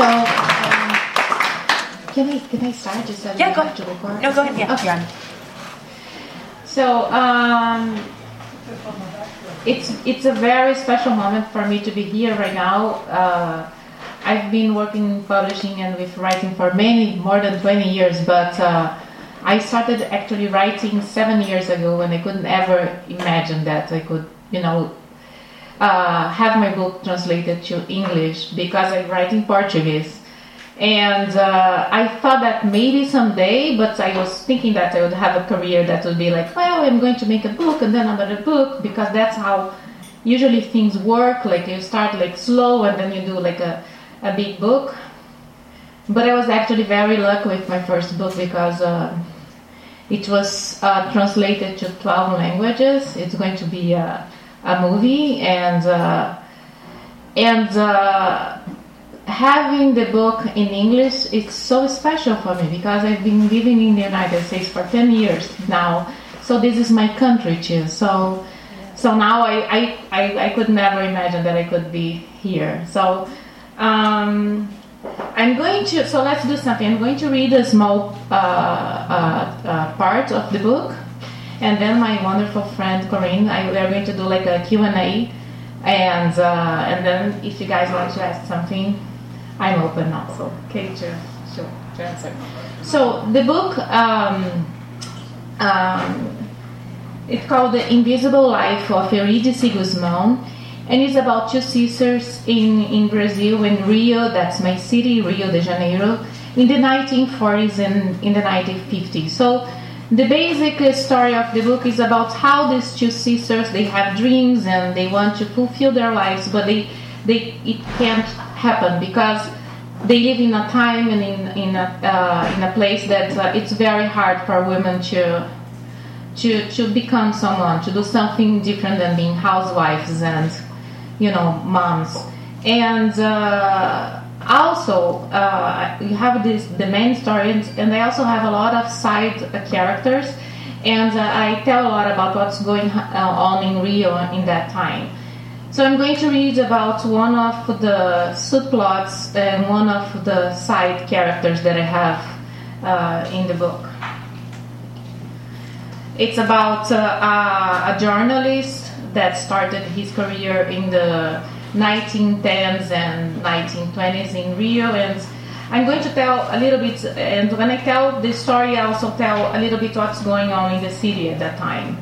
So, um, can I can I start just so Yeah, go record? No, go ahead. Yeah, Okay. you're. So um, it's it's a very special moment for me to be here right now. Uh, I've been working in publishing and with writing for many more than 20 years, but uh, I started actually writing seven years ago, and I couldn't ever imagine that I could, you know, uh, have my book translated to English because I write in Portuguese. And uh, I thought that maybe someday, but I was thinking that I would have a career that would be like, well, I'm going to make a book and then another book because that's how usually things work. Like you start like slow and then you do like a, a big book. But I was actually very lucky with my first book because uh, it was uh, translated to 12 languages. It's going to be a, movie and uh, and uh, having the book in English it's so special for me because I've been living in the United States for 10 years now. So this is my country too. So so now I, I, I, I could never imagine that I could be here. So um, I'm going to so let's do something. I'm going to read a small uh, uh, uh, part of the book, and then my wonderful friend Corinne, I, we are going to do like a Q and uh, and then if you guys want to ask something, I'm open also. Okay, to to, to answer. So the book. Um, um, it's called The Invisible Life of Eurídice Gusmão, and it's about two sisters in, in Brazil, in Rio, that's my city, Rio de Janeiro, in the 1940s and in the 1950s. So the basic story of the book is about how these two sisters they have dreams and they want to fulfill their lives, but they they it can't happen because they live in a time and in in a uh, in a place that uh, it's very hard for women to to to become someone to do something different than being housewives and you know moms. And uh, also uh, you have this the main story and, and I also have a lot of side characters and uh, I tell a lot about what's going uh, on in Rio in that time. So I'm going to read about one of the subplots and one of the side characters that I have uh, in the book. It's about uh, a, a journalist that started his career in the 1910s and 1920s in Rio, and I'm going to tell a little bit. And when I tell the story, I also tell a little bit what's going on in the city at that time.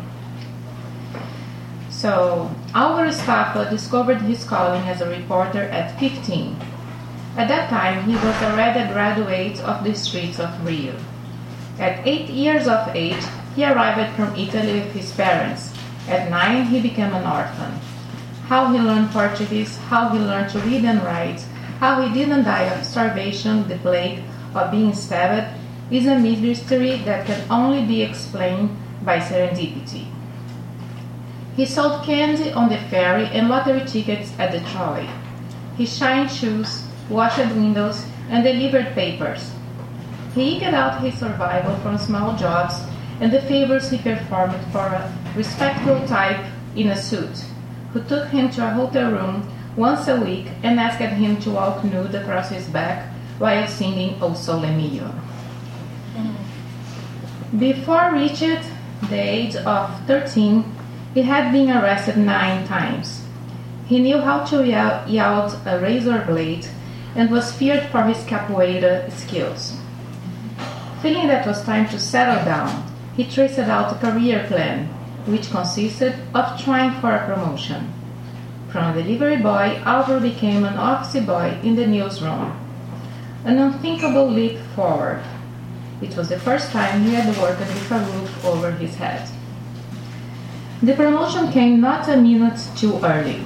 So, Álvaro Staffa discovered his calling as a reporter at 15. At that time, he was already a graduate of the streets of Rio. At eight years of age, he arrived from Italy with his parents. At nine, he became an orphan. How he learned Portuguese, how he learned to read and write, how he didn't die of starvation, the plague, or being stabbed, is a mystery that can only be explained by serendipity. He sold candy on the ferry and lottery tickets at the trolley. He shined shoes, washed windows, and delivered papers. He eked out his survival from small jobs and the favors he performed for a respectable type in a suit, who took him to a hotel room once a week and asked him to walk nude across his back while singing O Sole Mio. Before reaching the age of 13, he had been arrested nine times. He knew how to wield a razor blade and was feared for his capoeira skills. Feeling that it was time to settle down, he traced out a career plan, which consisted of trying for a promotion. From a delivery boy, Álvaro became an office boy in the newsroom. An unthinkable leap forward. It was the first time he had worked with a roof over his head. The promotion came not a minute too early.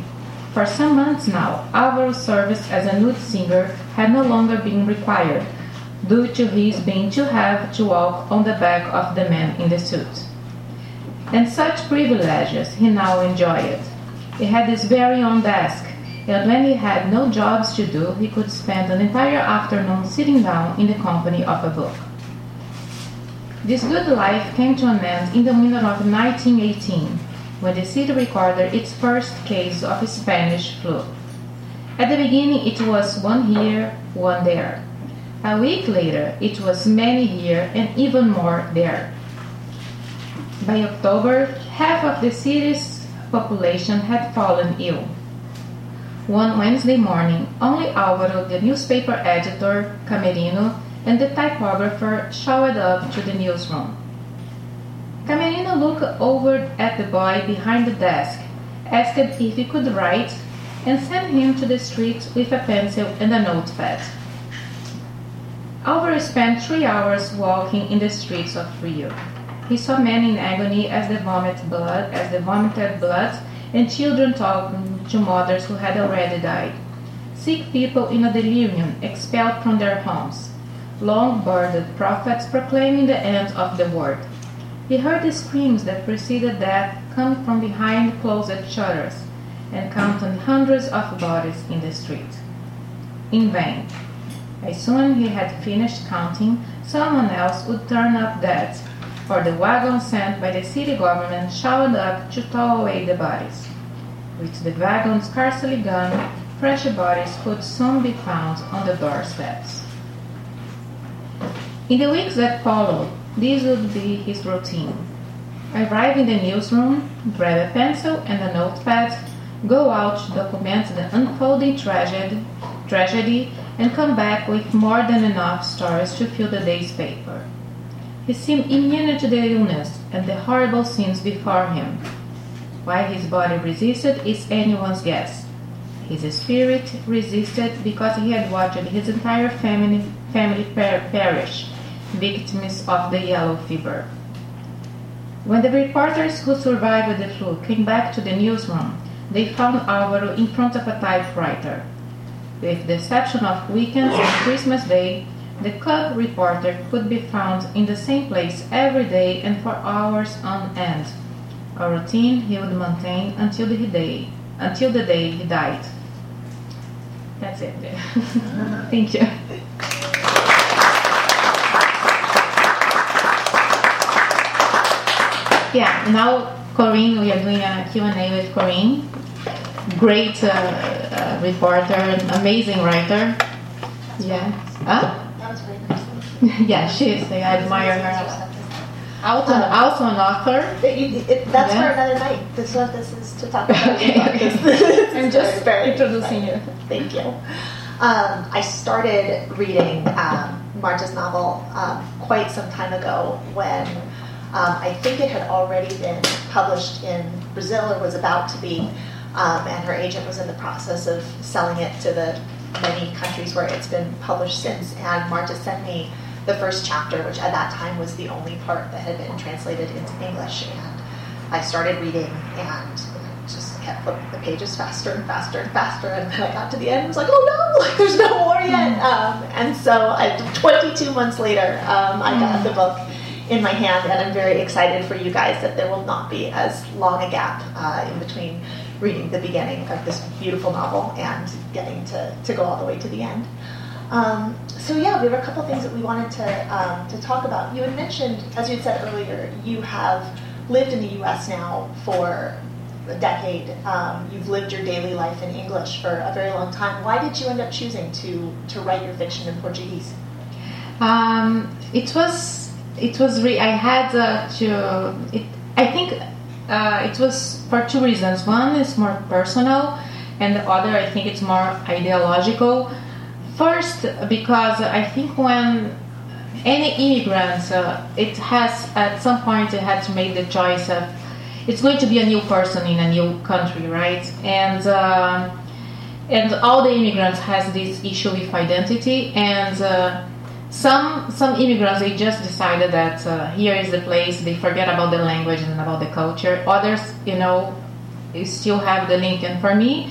For some months now, Álvaro's service as a nude singer had no longer been required, due to his being too heavy to walk on the back of the man in the suit. And such privileges he now enjoyed. He had his very own desk, and when he had no jobs to do, he could spend an entire afternoon sitting down in the company of a book. This good life came to an end in the winter of 1918, when the city recorded its first case of Spanish flu. At the beginning, it was one here, one there. A week later, it was many here and even more there. By October, half of the city's population had fallen ill. One Wednesday morning, only Alvaro, the newspaper editor, Camerino, and the typographer showed up to the newsroom. Camerino looked over at the boy behind the desk, asked if he could write, and sent him to the street with a pencil and a notepad. Alvaro spent three hours walking in the streets of Rio. He saw men in agony as they vomited blood, as they vomited blood, and children talking to mothers who had already died. Sick people in a delirium, expelled from their homes. Long-bearded prophets proclaiming the end of the world. He heard the screams that preceded death come from behind closed shutters, and counted hundreds of bodies in the street. In vain. As soon as he had finished counting, someone else would turn up dead, or the wagon sent by the city government showed up to tow away the bodies. With the wagon scarcely gone, fresh bodies could soon be found on the doorsteps. In the weeks that followed, this would be his routine. Arrive in the newsroom, grab a pencil and a notepad, go out to document the unfolding tragedy, tragedy and come back with more than enough stories to fill the day's paper. He seemed immune to the illness and the horrible scenes before him. Why his body resisted is anyone's guess. His spirit resisted because he had watched his entire family, family per- perish, victims of the yellow fever. When the reporters who survived the flu came back to the newsroom, they found Alvaro in front of a typewriter. With the exception of weekends and Christmas Day, the cub reporter could be found in the same place every day and for hours on end, a routine he would maintain until the day, until the day he died. That's it. Thank you. Yeah, now Corinne, we are doing a Q&A with Corinne. Great uh, uh, reporter, amazing writer. Yeah. Huh? That very nice. yeah, she is. I admire her. I Also, also an author. It- you- it- that's Yeah. for another night. This one, this is to talk about. Okay, okay. this. This I'm just very introducing exciting. you. Thank you. Um, I started reading um, Martha's novel um, quite some time ago when um, I think it had already been published in Brazil or was about to be, um, and her agent was in the process of selling it to the many countries where it's been published since. And Martha sent me the first chapter, which at that time was the only part that had been translated into English. And I started reading and just kept flipping the pages faster and faster and faster. And then I got to the end, I was like, oh no, like, there's no more yet. Um, and so I, 22 months later, um, I got the book in my hand, and I'm very excited for you guys that there will not be as long a gap uh, in between reading the beginning of this beautiful novel and getting to, to go all the way to the end. Um, so yeah, we have a couple things that we wanted to um, to talk about. You had mentioned, as you had said earlier, you have lived in the U.S. now for a decade. Um, you've lived your daily life in English for a very long time. Why did you end up choosing to to write your fiction in Portuguese? Um, it was it was re- I had uh, to it, I think uh, it was for two reasons. One is more personal, and the other I think it's more ideological. First, because I think when any immigrant, uh, it has at some point it had to make the choice of it's going to be a new person in a new country, right? And uh, and all the immigrants has this issue with identity and. Some some immigrants they just decided that uh, here is the place they forget about the language and about the culture. Others you know still have the link. And for me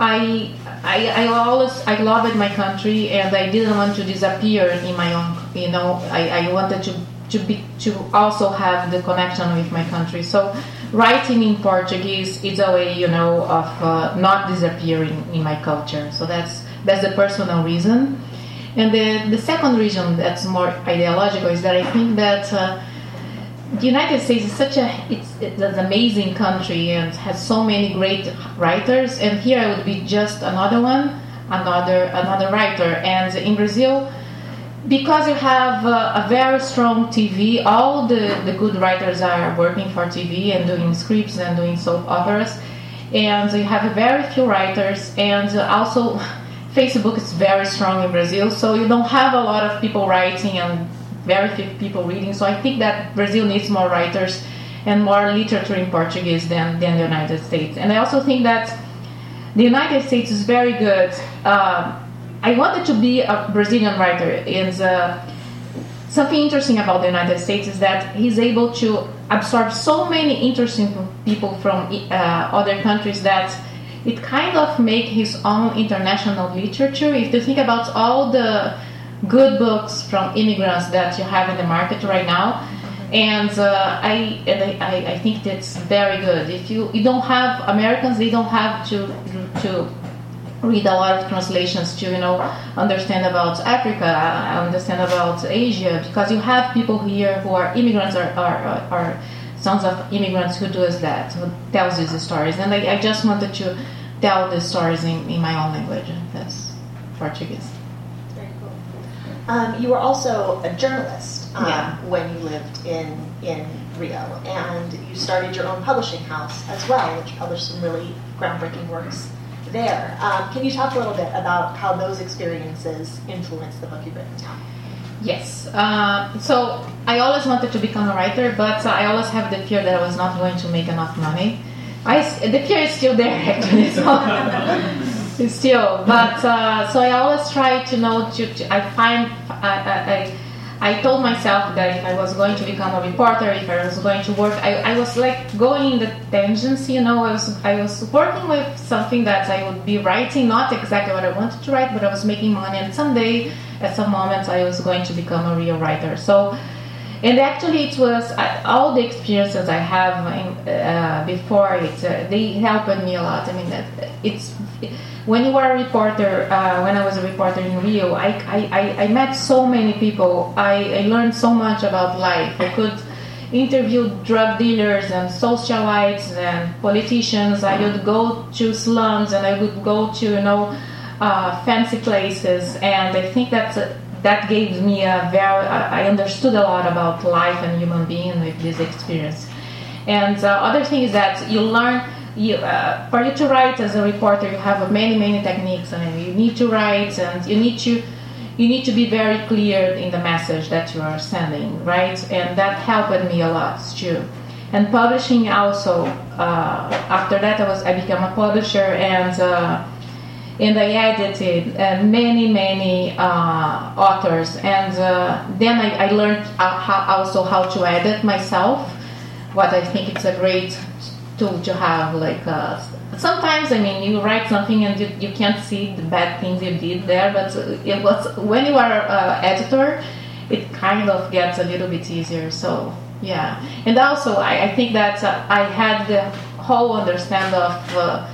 i i, I always i loved my country and i didn't want to disappear in my own you know i, I wanted to to be to also have the connection with my country. So writing in portuguese is a way you know of uh, not disappearing in my culture. So that's that's the personal reason and the, the second reason that's more ideological is that I think that uh, the United States is such a it's, it's an amazing country and has so many great writers. And here I would be just another one, another another writer. And in Brazil, because you have a, a very strong TV, all the, the good writers are working for TV and doing scripts and doing soap operas. And you have very few writers, and also Facebook is very strong in Brazil, so you don't have a lot of people writing and very few people reading. So I think that Brazil needs more writers and more literature in Portuguese than, than the United States. And I also think that the United States is very good. Uh, I wanted to be a Brazilian writer, and uh, something interesting about the United States is that he's able to absorb so many interesting people from uh, other countries that it kind of make his own international literature. If you think about all the good books from immigrants that you have in the market right now. And uh, I and I, I think that's very good. If you you don't have Americans, they don't have to to read a lot of translations to you know understand about Africa, understand about Asia, because you have people here who are immigrants are, are, are sons of immigrants who does that, who tells these stories. And I, I just wanted to tell the stories in, in my own language, that's Portuguese. Very Um, you were also a journalist um, yeah. when you lived in in Rio, and you started your own publishing house as well, which published some really groundbreaking works there. Um, can you talk a little bit about how those experiences influenced the book you've written now? Yes. Uh, so I always wanted to become a writer, but I always have the fear that I was not going to make enough money. I, the fear is still there actually. So still but uh, so i always try to know to, to i find I, I, I told myself that if i was going to become a reporter if i was going to work i, I was like going in the tangents you know i was i was working with something that i would be writing not exactly what i wanted to write but i was making money and someday at some moments i was going to become a real writer so and actually it was uh, all the experiences i have in, uh, before it uh, they helped me a lot i mean it's when you are a reporter, uh, when I was a reporter in Rio, I, I, I, met so many people. I, I learned so much about life. I could interview drug dealers and socialites and politicians. I would go to slums and I would go to, you know, uh, fancy places. And I think that's that that gave me a very, I understood a lot about life and human being with this experience. And uh, other thing is that you learn you, uh, for you to write as a reporter, you have many many techniques, and you need to write, and you need to you need to be very clear in the message that you are sending, right? And that helped me a lot too. And publishing also. Uh, after that, I was I became a publisher and. And I edited uh, many, many uh, authors, and uh, then I, I learned uh, how, also how to edit myself. What I think it's a great tool to have like uh, sometimes I mean you write something and you, you can't see the bad things you did there but it was when you are uh, editor it kind of gets a little bit easier so yeah and also I, I think that I had the whole understand of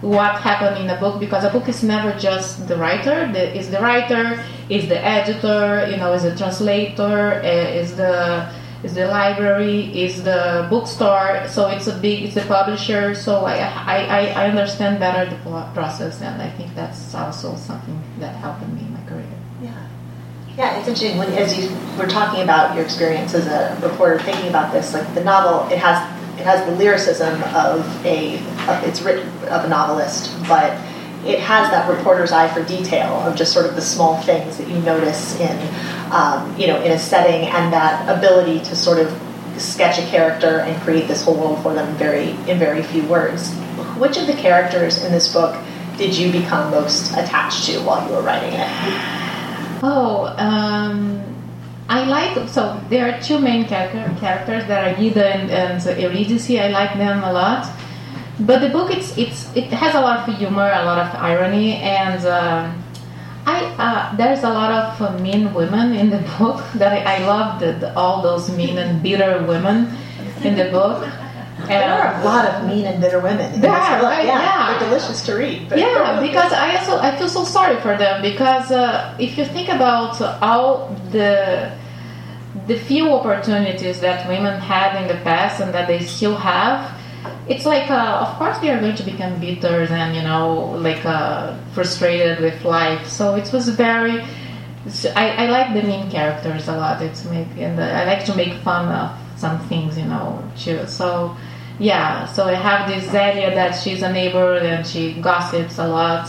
what happened in a book because a book is never just the writer the, is the writer is the editor you know is the translator uh, is the is the library, is the bookstore. So it's a big, it's a publisher. So I, I, I understand better the process, and I think that's also something that helped me in my career. Yeah, yeah, it's interesting when as you were talking about your experience as a reporter, thinking about this, like the novel, it has it has the lyricism of a, of, it's written of a novelist, but it has that reporter's eye for detail of just sort of the small things that you notice in, um, you know, in a setting, and that ability to sort of sketch a character and create this whole world for them in very in very few words. Which of the characters in this book did you become most attached to while you were writing it? Oh, um, I like so there are two main character, characters that are Guida and, and Eurydice. I like them a lot but the book it's it's it has a lot of humor, a lot of irony, and uh, I uh, there's a lot of uh, mean women in the book that I, I love the, the, all those mean and bitter women in the book. And there are a lot of mean and bitter women. there are, right? Yeah, yeah, they're delicious to read. yeah, because I also I feel so sorry for them because uh, if you think about all the the few opportunities that women had in the past and that they still have it's like uh, of course they are going to become bitter and you know like uh, frustrated with life. So it was very I, I like the main characters a lot. It's make and I like to make fun of some things you know too. So yeah so I have this Zélia that she's a neighbor and she gossips a lot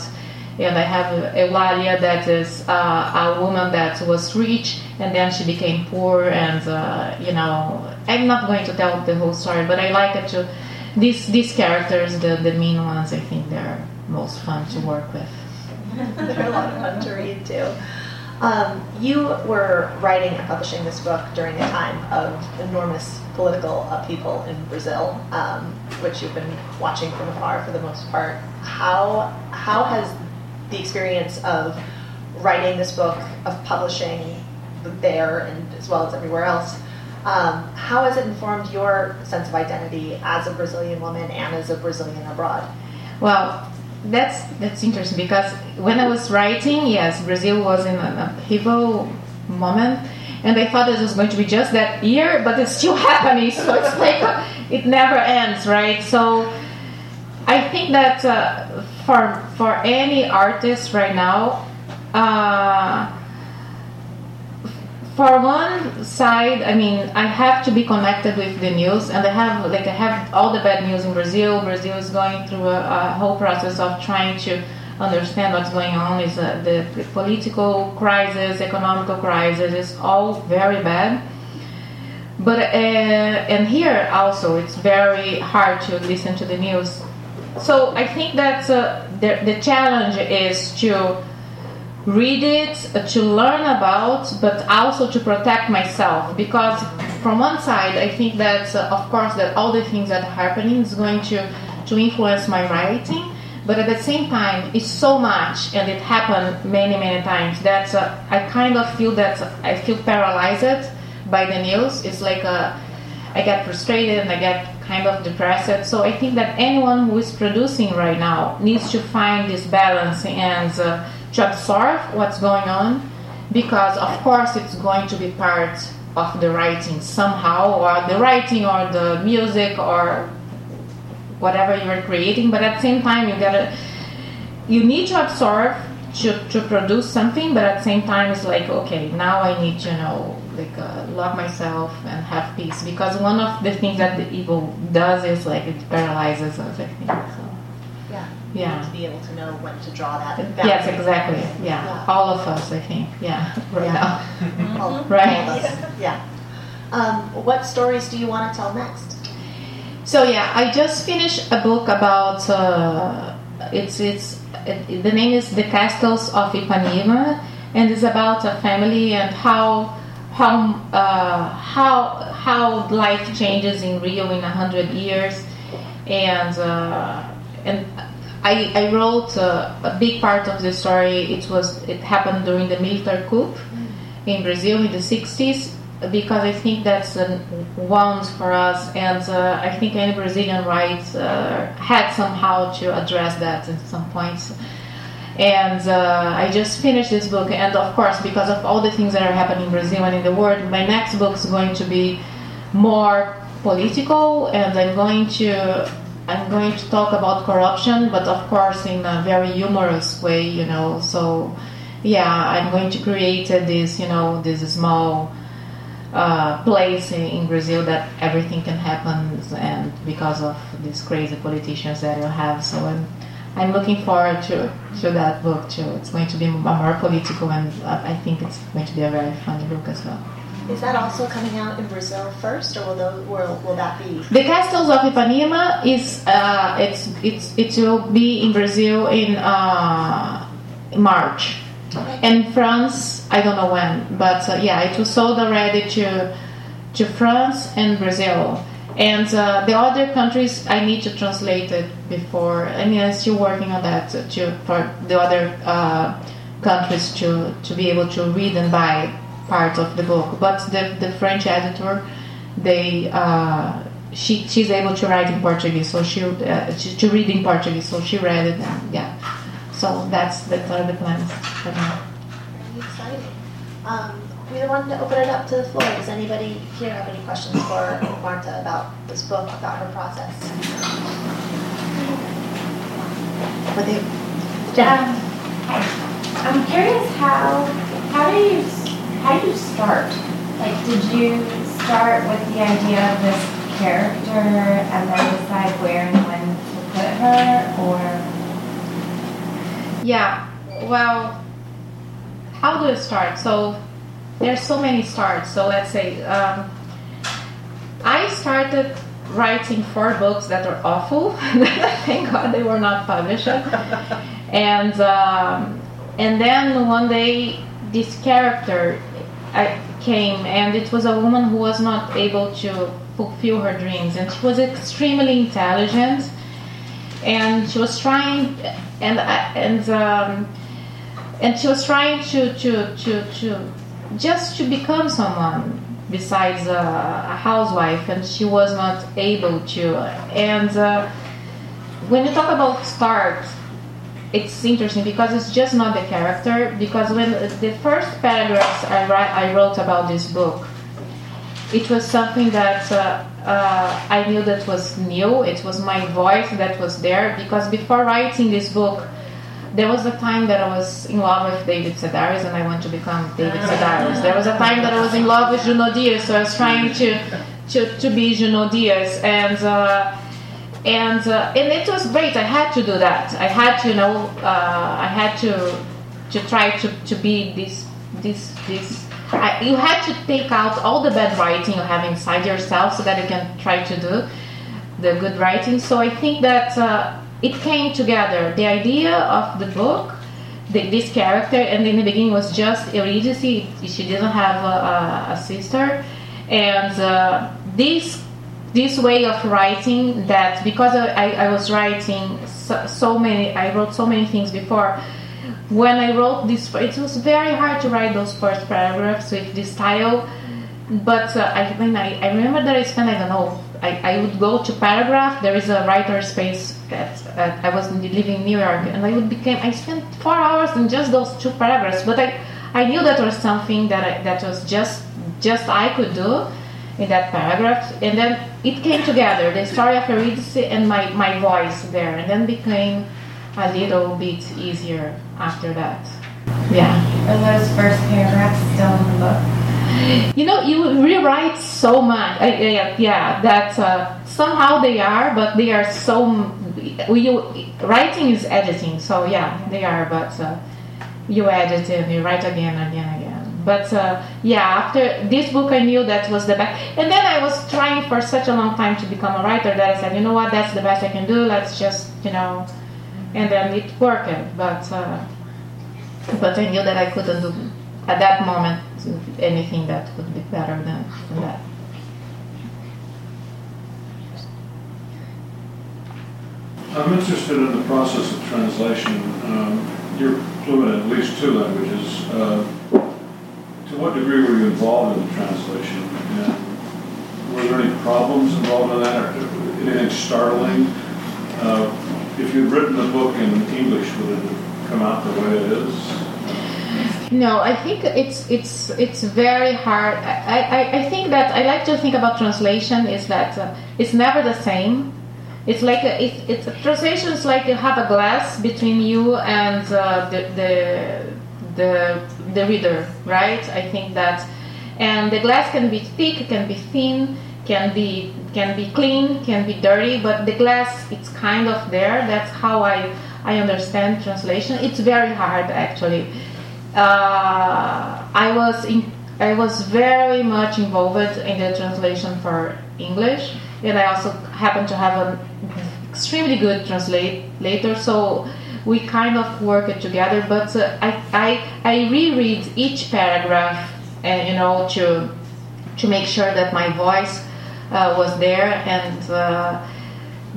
and I have Eulalia that is uh, a woman that was rich and then she became poor and uh, you know I'm not going to tell the whole story but I like it to these these characters the the mean ones I think they're most fun to work with they're a lot of fun to read too um, you were writing and publishing this book during a time of enormous political upheaval in Brazil, um, which you've been watching from afar for the most part. How how has the experience of writing this book, of publishing there, and as well as everywhere else, um, how has it informed your sense of identity as a Brazilian woman and as a Brazilian abroad? Well, that's that's interesting because when I was writing, yes, Brazil was in an upheaval moment, and I thought it was going to be just that year, but it's still happening. So it's like it never ends, right? So I think that uh, for for any artist right now. Uh, for one side, I mean, I have to be connected with the news, and I have like I have all the bad news in Brazil. Brazil is going through a, a whole process of trying to understand what's going on. Is uh, the political crisis, economical crisis is all very bad. But uh, and here also, it's very hard to listen to the news. So I think that uh, the the challenge is to read it uh, to learn about but also to protect myself. Because from one side i think that uh, of course that all the things that are happening is going to to influence my writing but at the same time it's so much and it happened many many times that uh, i kind of feel that i feel paralyzed by the news. It's like a, uh, I get frustrated and i get kind of depressed. So i think that anyone who is producing right now needs to find this balance and uh, to absorb what's going on because of course it's going to be part of the writing somehow or the writing or the music or whatever you're creating. But at the same time you gotta you need to absorb to, to produce something. But at the same time it's like okay now i need to know like uh, love myself and have peace because one of the things that the evil does is like it paralyzes us i think so yeah. to be able to know when to draw that. Yes, exactly. Yeah. yeah. all of us, I think. Yeah, right yeah. now. Mm-hmm. All, right. All yeah. Um, what stories do you want to tell next? So yeah, I just finished a book about. Uh, it's it's it, the name is The Castles of Ipanema, and it's about a family and how how uh, how how life changes in Rio in a hundred years, and uh, and I, I wrote uh, a big part of the story. It was it happened during the military coup in Brazil in the 60s because I think that's a wound for us, and uh, I think any Brazilian rights uh, had somehow to address that at some points. And uh, I just finished this book, and of course, because of all the things that are happening in Brazil and in the world, my next book is going to be more political, and I'm going to I'm going to talk about corruption, but of course in a very humorous way, you know. So, yeah, I'm going to create this, you know, this small uh, place in, Brazil that everything can happen, and because of these crazy politicians that you have. So I'm, I'm looking forward to to that book too. It's going to be more political, and I think it's going to be a very funny book as well. Is that also coming out in Brazil first, or will, those, will, will that be? The Castles of Ipanema is uh, it's it's it will be in Brazil in uh, March. Okay. And France, I don't know when, but uh, yeah, it was sold already to to France and Brazil. And uh, the other countries, I need to translate it before. I mean, I'm still working on that to for the other uh, countries to to be able to read and buy part of the book. But the, the French editor, they uh, she she's able to write in Portuguese, so she, uh, to read in Portuguese, so she read it. And, yeah, so that's that's are the plans for now. Um, we want to open it up to the floor. Does anybody here have any questions for Martha about this book, about her process? With you, Jen. Um, I'm curious how how do you how do you start? Like, did you start with the idea of this character and then decide where and when to put her, or Yeah, well, how do I start? So there's so many starts. So let's say um, I started writing four books that were awful. Thank God they were not published. and um, and then one day this character came, and it was a woman who was not able to fulfill her dreams, and she was extremely intelligent, and she was trying, and and. Um, and she was trying to to to, to just to become someone besides a, a housewife and she was not able to. And uh, when you talk about start it's interesting because it's just not the character because when the first paragraphs I, write, I wrote about this book it was something that uh, uh, I knew that was new it was my voice that was there because before writing this book there was a time that I was in love with David Sedaris and I want to become David Sedaris. There was a time that I was in love with Junot Diaz, so I was trying to to, to be Junot Diaz and uh, and uh, and it was great. I had to do that. I had to you know uh, I had to to try to, to be this this this. I, you had to take out all the bad writing you have inside yourself so that you can try to do the good writing. So I think that uh, it came together. The idea of the book, the, this character, and in the beginning was just Eurydice. She didn't have a, a sister, and uh, this this way of writing that because I, I was writing so, so, many, I wrote so many things before. When I wrote this, it was very hard to write those first paragraphs with this style. But uh, I mean, I, I remember that I spent I don't know I, I would go to Paragraph. There is a writer space at, at, I was living in New York, and I would became. I spent four hours in just those two paragraphs. But I, I knew that was something that I, that was just just I could do in that paragraph, and then it came together. The story of Eurydice and my my voice there, and then became a little bit easier after that. Yeah. Are those first paragraphs still in the book? You know you rewrite so much. Yeah, yeah that uh, somehow they are but they are so you writing is editing so yeah they are but uh, you edit and you write again again again. But uh, yeah after this book i knew that was the best. And then i was trying for such a long time to become a writer that i said you know what? That's the best i can do. Let's just you know and then it worked. But uh, but i knew that i couldn't do at that moment anything that would be better than, than that. I'm interested in the process of translation. Um, you're fluent in at least two languages. Uh, to what degree were you involved in the translation? And were there any problems involved in that, or anything startling? Uh, if you'd written the book in English, would it have come out the way it is? No, I think it's it's it's very hard. I, I, I think that I like to think about translation is that uh, it's never the same. It's like a, it, it's translation is like you have a glass between you and uh, the, the the the reader, right? I think that, and the glass can be thick, can be thin, can be can be clean, can be dirty, but the glass it's kind of there. That's how I I understand translation. It's very hard actually uh, I was in, I was very much involved in the translation for English, and I also happen to have an extremely good translator. So we kind of worked together. But uh, I, I I reread each paragraph, and you know to to make sure that my voice uh, was there and uh,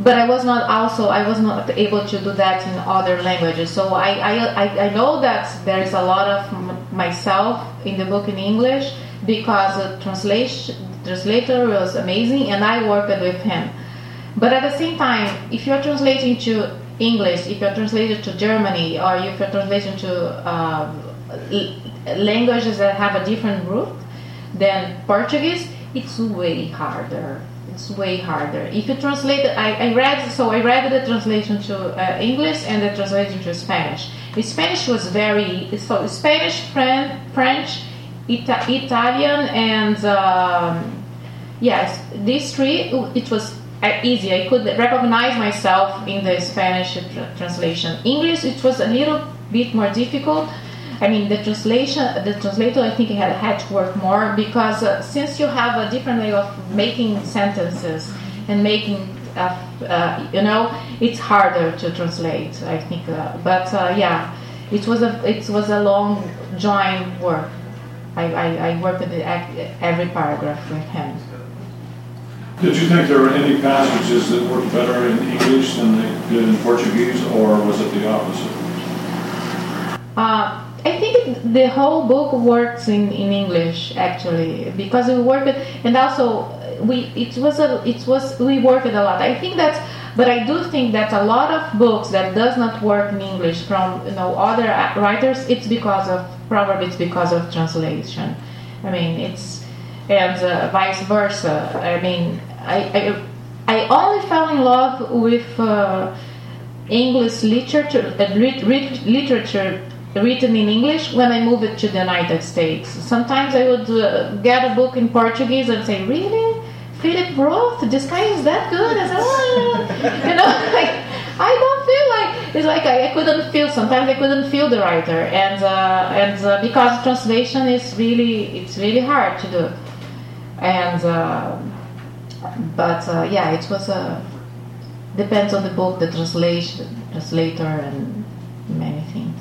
but I was not also I was not able to do that in other languages. So I I, I know that there is a lot of myself in the book in English because the translation translator was amazing and I worked with him. But at the same time, if you're translating to English, if you're translating to Germany, or if you're translating to uh, languages that have a different root than Portuguese, it's way harder. It's way harder. If you translate, I, I read, so I read the translation to uh, English and the translation to Spanish. Spanish was very, so Spanish, Fran- French, Ita- Italian, and um, yes, these three, it was uh, easy. I could recognize myself in the Spanish tr- translation. English, it was a little bit more difficult. I mean, the translation, the translator, I think had had to work more because uh, since you have a different way of making sentences and making, uh, uh, you know, it's harder to translate. I think, uh, but uh, yeah, it was a it was a long joint work. I, I, I worked at every paragraph with him. Did you think there were any passages that worked better in English than they did in Portuguese, or was it the opposite? Uh, the whole book works in, in English actually because we worked and also we it was a it was we worked a lot. I think that but I do think that a lot of books that does not work in English from you know other writers it's because of probably it's because of translation. I mean it's and uh, vice versa. I mean I, I I only fell in love with uh, English literature, uh, literature written in English when I moved to the United States. Sometimes I would uh, get a book in Portuguese and say, "Really, Philip Roth? This guy is that good?" I said, oh. "You know, like I don't feel like it's like I, I, couldn't feel. Sometimes I couldn't feel the writer, and uh, and uh, because translation is really it's really hard to do, and uh, but uh, yeah, it was a depends on the book, the translation, translator, and many things.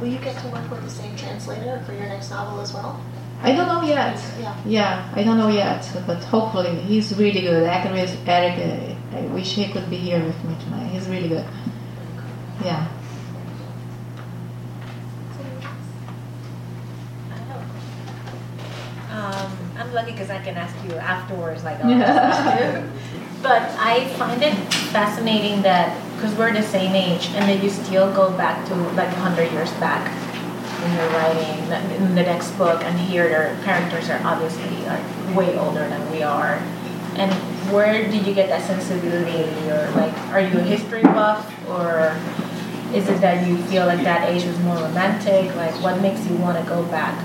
Will you get to work with the same translator for your next novel as well? I don't know yet. Yeah. Yeah, I don't know yet, but hopefully he's really good. Eric, Eric, I wish he could be here with me tonight. He's really good. Yeah. Um, I'm lucky because I can ask you afterwards, like all yeah. But I find it fascinating that because we're the same age, and then you still go back to like 100 years back when you're writing in the next book, and here their characters are obviously like way older than we are. And where did you get that sensibility? Or like, are you a history buff, or is it that you feel like that age was more romantic? Like, what makes you want to go back?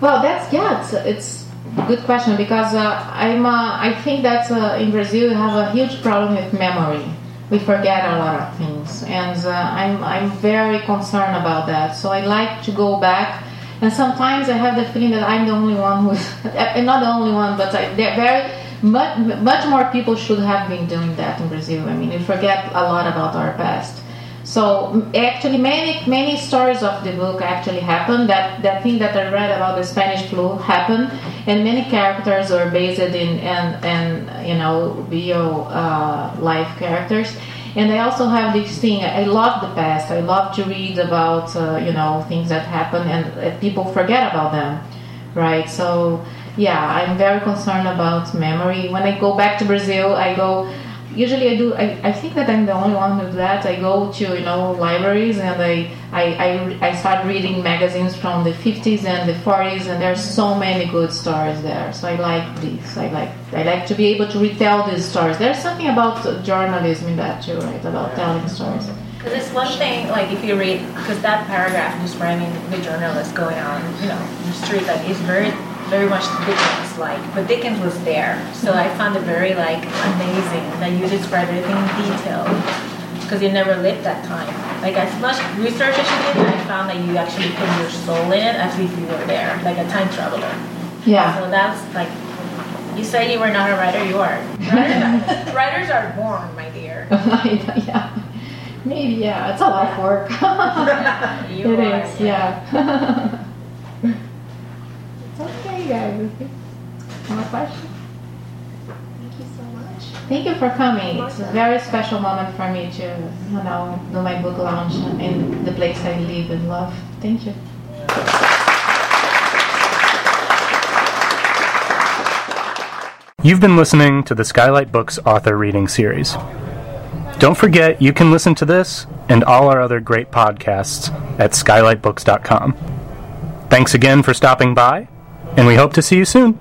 Well, that's yeah, it's, it's good question because uh, I'm uh, I think that uh, in Brazil we have a huge problem with memory. We forget a lot of things, and uh, I'm I'm very concerned about that. So I like to go back, and sometimes I have the feeling that I'm the only one who's I'm not the only one, but I, very much much more people should have been doing that in Brazil. I mean, we forget a lot about our past. So actually, many many stories of the book actually happened. That that thing that I read about the Spanish flu happened, and many characters are based in and and you know real uh, life characters. And I also have this thing. I love the past. I love to read about uh, you know things that happen and uh, people forget about them, right? So yeah, I'm very concerned about memory. When I go back to Brazil, I go usually I do. I, I think that I'm the only one who does that. I go to you know libraries and I, I I I start reading magazines from the 50s and the 40s, and there's so many good stories there. So I like this. I like I like to be able to retell these stories. There's something about journalism in that too, right? About telling stories. Because it's one thing, like if you read, because that paragraph describing the journalist going on, you know, the street, like it's very very much Dickens like, but Dickens was there. So I found it very like amazing that you described everything in detail because you never lived that time. Like as much research as you did, I found that you actually put your soul in it as if you were there, like a time traveler. Yeah. So that's like, you say you were not a writer, you are. Writers, writers are born, my dear. yeah. Maybe, yeah. It's a lot of work. you it are, is, yeah. Okay, guys. More questions? Thank you so much. Thank you for coming. It's a very special moment for me to, you know, do my book launch in the place I live and love. Thank you. You've been listening to the Skylight Books author reading series. Don't forget, you can listen to this and all our other great podcasts at skylightbooks.com. Thanks again for stopping by, and we hope to see you soon.